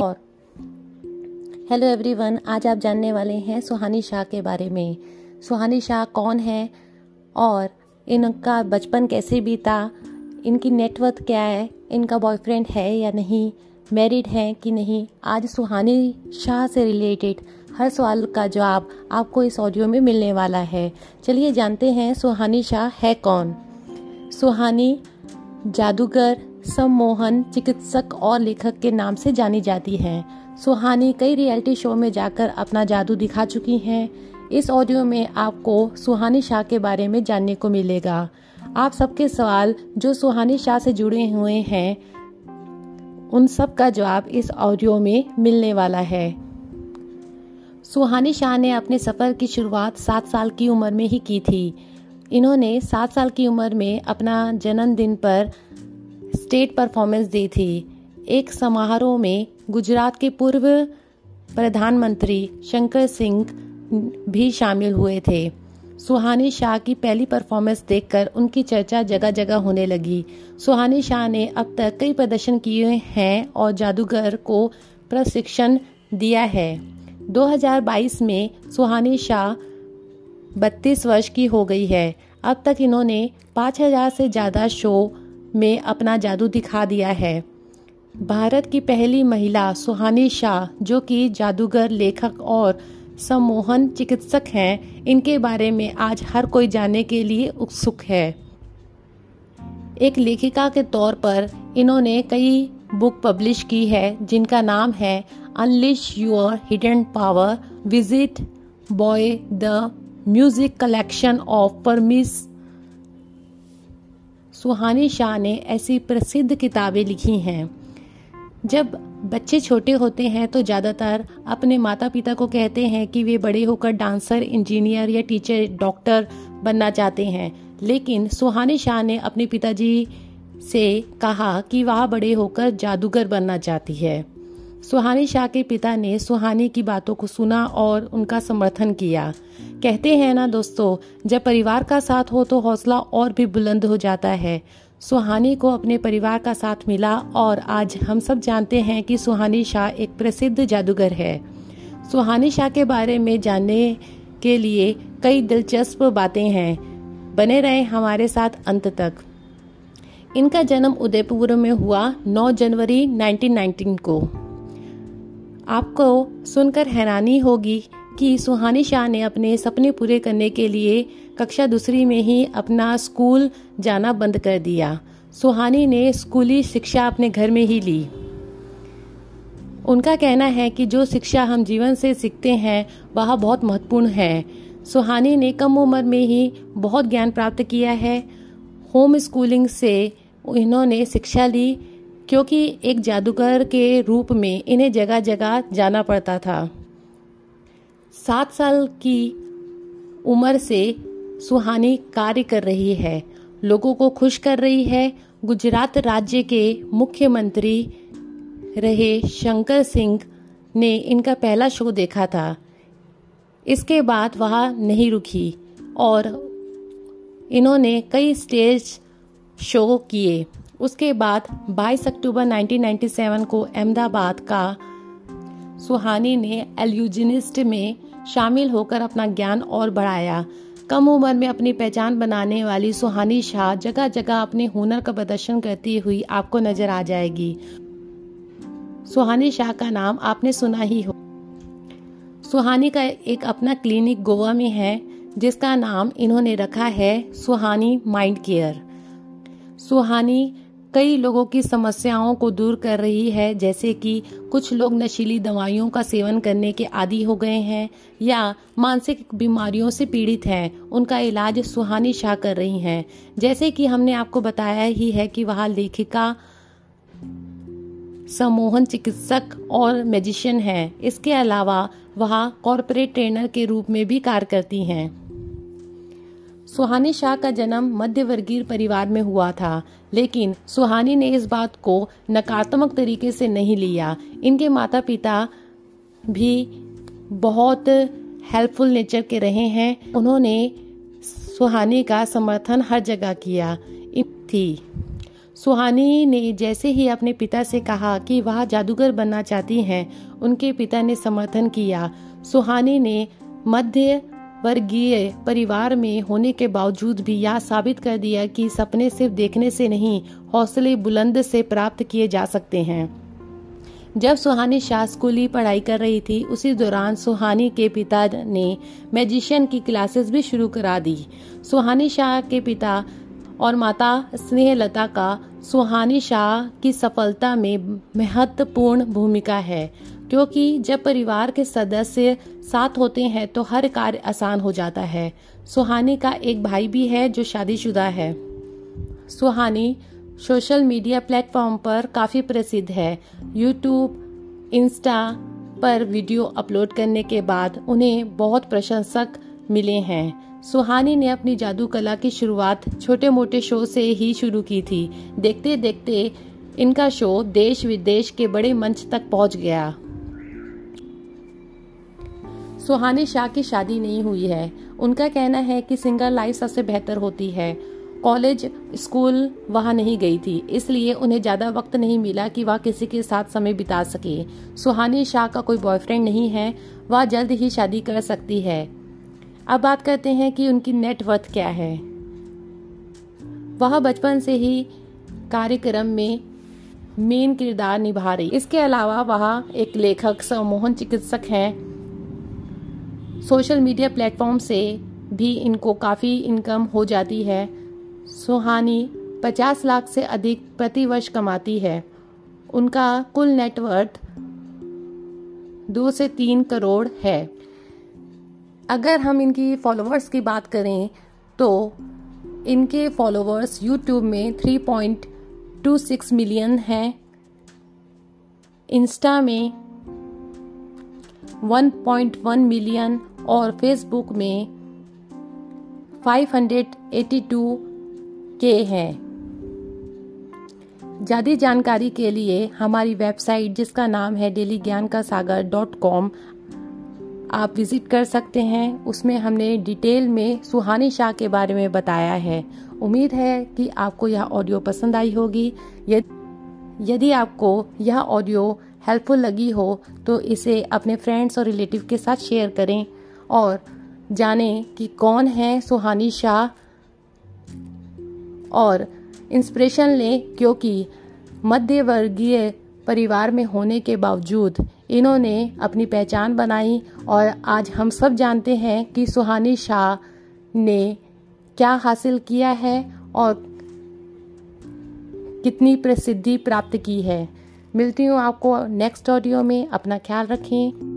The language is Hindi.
और हेलो एवरीवन आज आप जानने वाले हैं सुहानी शाह के बारे में। सुहानी शाह कौन है और इनका बचपन कैसे बीता? इनकी नेटवर्थ क्या है? इनका बॉयफ्रेंड है या नहीं? मैरिड है कि नहीं? आज सुहानी शाह से रिलेटेड हर सवाल का जवाब आपको इस ऑडियो में मिलने वाला है। चलिए जानते हैं सुहानी शाह है कौन। सुहानी जादूगर सम्मोहन चिकित्सक और लेखक के नाम से जानी जाती हैं। सुहानी कई रियलिटी शो में जाकर अपना जादू दिखा चुकी हैं। इस ऑडियो में आपको सुहानी शाह के बारे में जानने को मिलेगा। आप सबके सवाल जो सुहानी शाह से जुड़े हुए हैं, उन सब का जवाब इस ऑडियो में मिलने वाला है। सुहानी शाह ने अपने सफ़र की शुरुआत सात साल की उम्र में ही की थी। इन्होंने सात साल की उम्र में अपना जन्मदिन पर स्टेट परफॉर्मेंस दी थी। एक समारोह में गुजरात के पूर्व प्रधानमंत्री शंकर सिंह भी शामिल हुए थे। सुहानी शाह की पहली परफॉर्मेंस देखकर उनकी चर्चा जगह जगह होने लगी। सुहानी शाह ने अब तक कई प्रदर्शन किए हैं और जादूगर को प्रशिक्षण दिया है। 2022 में सुहानी शाह 32 वर्ष की हो गई है। अब तक इन्होंने 5000 से ज़्यादा शो में अपना जादू दिखा दिया है। भारत की पहली महिला सुहानी शाह, जो कि जादूगर, लेखक और सम्मोहन चिकित्सक हैं, इनके बारे में आज हर कोई जानने के लिए उत्सुक है। एक लेखिका के तौर पर इन्होंने कई बुक पब्लिश की है, जिनका नाम है unleash your hidden power visit by the music collection of premise Suhani Shah ने ऐसी प्रसिद्ध किताबें लिखी हैं। जब बच्चे छोटे होते हैं तो ज़्यादातर अपने माता पिता को कहते हैं कि वे बड़े होकर डांसर, इंजीनियर या टीचर, डॉक्टर बनना चाहते हैं। लेकिन सुहानी शाह ने अपने पिताजी से कहा कि वह बड़े होकर जादूगर बनना चाहती है। सुहानी शाह के पिता ने सुहानी की बातों को सुना और उनका समर्थन किया। कहते हैं ना दोस्तों, जब परिवार का साथ हो तो हौसला और भी बुलंद हो जाता है। सुहानी को अपने परिवार का साथ मिला और आज हम सब जानते हैं कि सुहानी शाह एक प्रसिद्ध जादूगर है। सुहानी शाह के बारे में जानने के लिए कई दिलचस्प बातें हैं। बने रहे हमारे साथ अंत तक। इनका जन्म उदयपुर में हुआ 9 जनवरी 1919 को। आपको सुनकर हैरानी होगी कि सुहानी शाह ने अपने सपने पूरे करने के लिए कक्षा दूसरी में ही अपना स्कूल जाना बंद कर दिया। सुहानी ने स्कूली शिक्षा अपने घर में ही ली। उनका कहना है कि जो शिक्षा हम जीवन से सीखते हैं, वह बहुत महत्वपूर्ण है। सुहानी ने कम उम्र में ही बहुत ज्ञान प्राप्त किया है। होम स्कूलिंग से इन्होंने शिक्षा ली। क्योंकि एक जादूगर के रूप में इन्हें जगह जगह जाना पड़ता था। सात साल की उम्र से सुहानी कार्य कर रही है, लोगों को खुश कर रही है। गुजरात राज्य के मुख्यमंत्री रहे शंकर सिंह ने इनका पहला शो देखा था। इसके बाद वह नहीं रुकी और इन्होंने कई स्टेज शो किए। उसके बाद 22 अक्टूबर 1997 को अहमदाबाद का सुहानी ने एल्यूजिनिस्ट में शामिल होकर अपना ज्ञान और बढ़ाया। कम उम्र में अपनी पहचान बनाने वाली सुहानी शाह जगह जगह अपने हुनर का प्रदर्शन करती हुई आपको नज़र आ जाएगी। सुहानी शाह का नाम आपने सुना ही हो। सुहानी का एक अपना क्लिनिक गोवा में है, जिसका नाम इन्होंने रखा है सुहानी माइंड केयर। सुहानी कई लोगों की समस्याओं को दूर कर रही है, जैसे कि कुछ लोग नशीली दवाइयों का सेवन करने के आदि हो गए हैं या मानसिक बीमारियों से पीड़ित हैं। उनका इलाज सुहानी शाह कर रही हैं। जैसे कि हमने आपको बताया ही है कि वह लेखिका सम्मोहन चिकित्सक और मैजिशियन हैं। इसके अलावा वह कॉरपोरेट ट्रेनर के रूप में भी कार्य करती हैं। सुहानी शाह का जन्म मध्य वर्गीय परिवार में हुआ था, लेकिन सुहानी ने इस बात को नकारात्मक तरीके से नहीं लिया। इनके माता पिता भी बहुत हेल्पफुल नेचर के रहे हैं। उन्होंने सुहानी का समर्थन हर जगह किया। थी। सुहानी ने जैसे ही अपने पिता से कहा कि वह जादूगर बनना चाहती हैं, उनके पिता ने समर्थन किया। सुहानी ने मध्य वर्गीय परिवार में होने के बावजूद भी यह साबित कर दिया कि सपने सिर्फ़ देखने से नहीं, हौसले बुलंद से प्राप्त किए जा सकते हैं। जब सुहानी शाह स्कूली पढ़ाई कर रही थी, उसी दौरान सुहानी के पिता ने मैजिशियन की क्लासेस भी शुरू करा दी। सुहानी शाह के पिता और माता स्नेहलता का सुहानी शाह की सफलता में महत्वपूर्ण भूमिका है। क्योंकि जब परिवार के सदस्य साथ होते हैं तो हर कार्य आसान हो जाता है। सुहानी का एक भाई भी है जो शादीशुदा है। सुहानी सोशल मीडिया प्लेटफॉर्म पर काफ़ी प्रसिद्ध है। यूट्यूब, इंस्टा पर वीडियो अपलोड करने के बाद उन्हें बहुत प्रशंसक मिले हैं। सुहानी ने अपनी जादू कला की शुरुआत छोटे मोटे शो से ही शुरू की थी। देखते देखते इनका शो देश विदेश के बड़े मंच तक पहुँच गया। सुहानी शाह की शादी नहीं हुई है। उनका कहना है कि सिंगल लाइफ सबसे बेहतर होती है। कॉलेज, स्कूल वहाँ नहीं गई थी, इसलिए उन्हें ज़्यादा वक्त नहीं मिला कि वह किसी के साथ समय बिता सके। सुहानी शाह का कोई बॉयफ्रेंड नहीं है, वह जल्द ही शादी कर सकती है। अब बात करते हैं कि उनकी नेटवर्थ क्या है। वह बचपन से ही कार्यक्रम में मेन किरदार निभा रही। इसके अलावा वह एक लेखक सम्मोहन चिकित्सक हैं। सोशल मीडिया प्लेटफॉर्म से भी इनको काफ़ी इनकम हो जाती है। सुहानी 50 लाख से अधिक प्रतिवर्ष कमाती है। उनका कुल नेटवर्थ दो से तीन करोड़ है। अगर हम इनकी फॉलोअर्स की बात करें तो इनके फॉलोअर्स यूट्यूब में 3.26 मिलियन हैं। इंस्टा में 1.1 मिलियन और फेसबुक में 582 के हैं। ज़्यादा जानकारी के लिए हमारी वेबसाइट जिसका नाम है डेली ज्ञान का सागर डॉट कॉम आप विज़िट कर सकते हैं। उसमें हमने डिटेल में सुहानी शाह के बारे में बताया है। उम्मीद है कि आपको यह ऑडियो पसंद आई होगी। यदि आपको यह ऑडियो हेल्पफुल लगी हो तो इसे अपने फ्रेंड्स और रिलेटिव के साथ शेयर करें और जानें कि कौन है सुहानी शाह और इंस्पिरेशन लें, क्योंकि मध्य वर्गीय परिवार में होने के बावजूद इन्होंने अपनी पहचान बनाई और आज हम सब जानते हैं कि सुहानी शाह ने क्या हासिल किया है और कितनी प्रसिद्धि प्राप्त की है। मिलती हूँ आपको नेक्स्ट ऑडियो में। अपना ख्याल रखें।